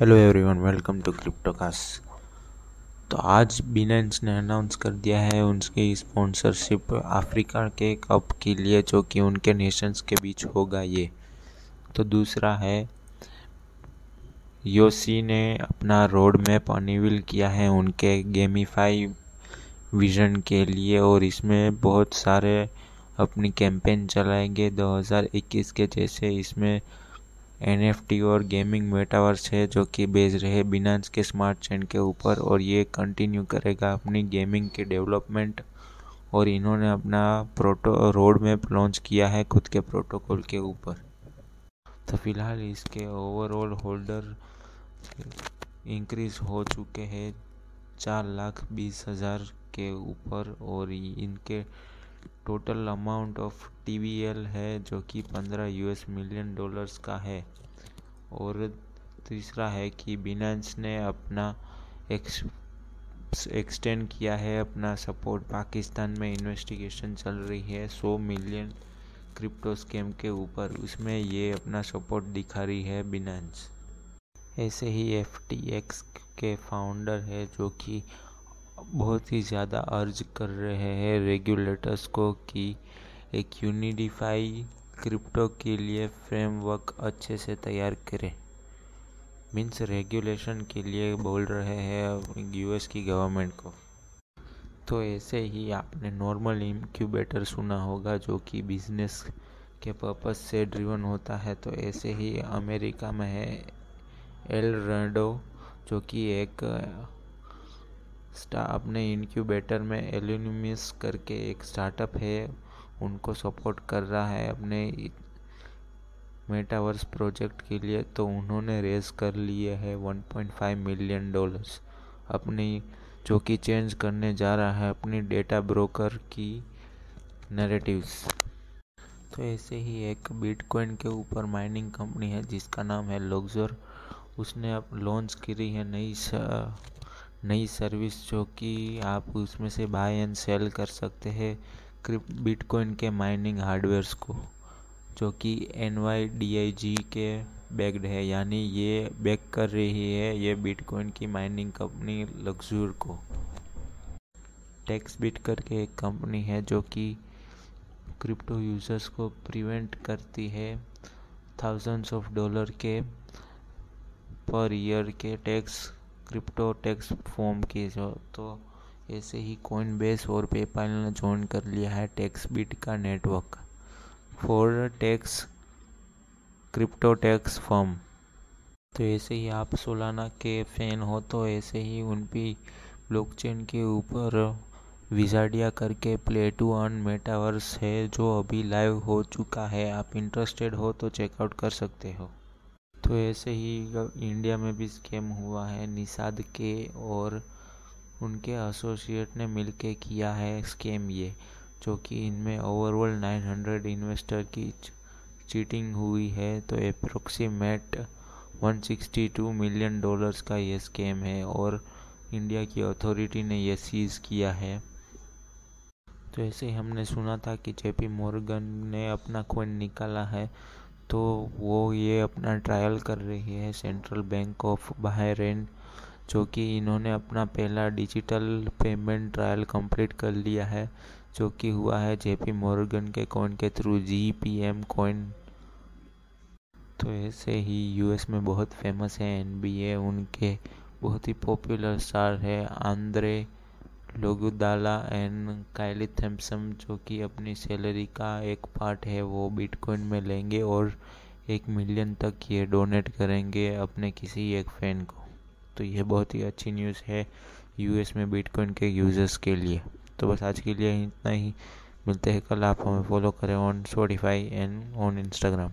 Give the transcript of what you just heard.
Hello everyone welcome to Cryptocast तो आज Binance ने अनाउंस कर दिया है उनकी स्पॉन्सरशिप अफ्रीका के कप के लिए, जो कि उनके नेशंस के बीच होगा ये। तो दूसरा है योसी ने अपना रोड मैप अनिविल किया है उनके गेमीफाई विजन के लिए, और इसमें बहुत सारे अपनी कैंपेन चलाएँगे 2021 के जैसे। इसमें NFT और गेमिंग मेटावर्स है, जो कि बेच रहे बिनांस के स्मार्ट चेन के ऊपर, और ये कंटिन्यू करेगा अपनी गेमिंग के डेवलपमेंट और इन्होंने अपना प्रोटो रोड मैप लॉन्च किया है खुद के प्रोटोकॉल के ऊपर। तो फ़िलहाल इसके ओवरऑल होल्डर इंक्रीज हो चुके हैं चार लाख बीस हज़ार के ऊपर, और इनके टोटल अमाउंट ऑफ़ टी है जो कि पंद्रह यूएस मिलियन डॉलर्स का है। और तीसरा है कि बिनेंस ने अपना एक्सटेंड किया है, अपना सपोर्ट पाकिस्तान में इन्वेस्टिगेशन चल रही है। सौ मिलियन क्रिप्टो स्कैम के ऊपर उसमें ये अपना सपोर्ट दिखा रही है बिनेंस ऐसे ही एफटीएक्स के फाउंडर है जो कि बहुत ही ज़्यादा अर्ज़ कर रहे हैं रेगुलेटर्स को कि एक यूनिडिफाई क्रिप्टो के लिए फ्रेमवर्क अच्छे से तैयार करें। मीन्स रेगुलेशन के लिए बोल रहे हैं यूएस की गवर्नमेंट को। तो ऐसे ही आपने नॉर्मल इंक्यूबेटर सुना होगा जो कि बिज़नेस के पर्पस से ड्रिवन होता है। तो ऐसे ही अमेरिका में है एल रेडो, जो कि एक स्टा अपने इनक्यूबेटर में एल्यूमिस करके एक स्टार्टअप है, उनको सपोर्ट कर रहा है अपने मेटावर्स प्रोजेक्ट के लिए तो उन्होंने रेज कर लिए है 1.5 मिलियन डॉलर्स अपनी, जो कि चेंज करने जा रहा है, अपनी डेटा ब्रोकर की नरेटिव्स तो ऐसे ही एक बिटकॉइन के ऊपर माइनिंग कंपनी है, जिसका नाम है लोगजोर उसने अब लॉन्च करी है नई नई सर्विस जो कि आप उसमें से बाय एंड सेल कर सकते हैं, क्रिप बिटकॉइन के माइनिंग हार्डवेयर्स को, जो कि N Y D I G के बैग्ड है, यानी ये बैक कर रही है, ये बिटकॉइन की माइनिंग कंपनी लग्जूर को। टैक्स बिट करके एक कंपनी है जो कि क्रिप्टो यूज़र्स को प्रिवेंट करती है थाउजेंड्स ऑफ़ डॉलर के पर ईयर के टैक्स क्रिप्टो टैक्स फॉर्म की जो तो ऐसे ही कॉइन बेस और पेपाल ने ज्वाइन कर लिया है टैक्स बिट का network for tax crypto tax form तो ऐसे ही आप सोलाना के फ़ैन हो तो ऐसे ही उन भी ब्लॉकचेन के ऊपर विजाडिया करके प्ले टू अर्न मेटावर्स है, जो अभी लाइव हो चुका है। आप इंटरेस्टेड हो तो चेकआउट कर सकते हो। तो ऐसे ही इंडिया में भी स्कैम हुआ है। निषाद के और उनके एसोसिएट ने मिलके किया है स्कैम ये, जो कि इनमें ओवरऑल 900 इन्वेस्टर की चीटिंग हुई है। तो अप्रोक्सीमेट 162 मिलियन डॉलर्स का ये स्कैम है और इंडिया की अथॉरिटी ने यह सीज़ किया है। तो ऐसे ही हमने सुना था कि जेपी मोर्गन ने अपना कोइन निकाला है। तो वो ये अपना ट्रायल कर रही है सेंट्रल बैंक ऑफ़ बहरेन जो कि इन्होंने अपना पहला डिजिटल पेमेंट ट्रायल कंप्लीट कर लिया है, जो कि हुआ है जेपी मॉर्गन के कॉइन के through G P M coin तो ऐसे ही यूएस में बहुत फ़ेमस है एन बी ए उनके बहुत ही पॉपुलर स्टार है Andre Iguodala and Kylie Thompson जो कि अपनी सैलरी का एक पार्ट है, वो बिटकॉइन में लेंगे और एक मिलियन तक ये डोनेट करेंगे अपने किसी एक फ़ैन को। तो ये बहुत ही अच्छी न्यूज़ है यूएस में बिटकॉइन के यूज़र्स के लिए। तो बस आज के लिए इतना ही। मिलते हैं कल, आप हमें फॉलो करें on Spotify and on Instagram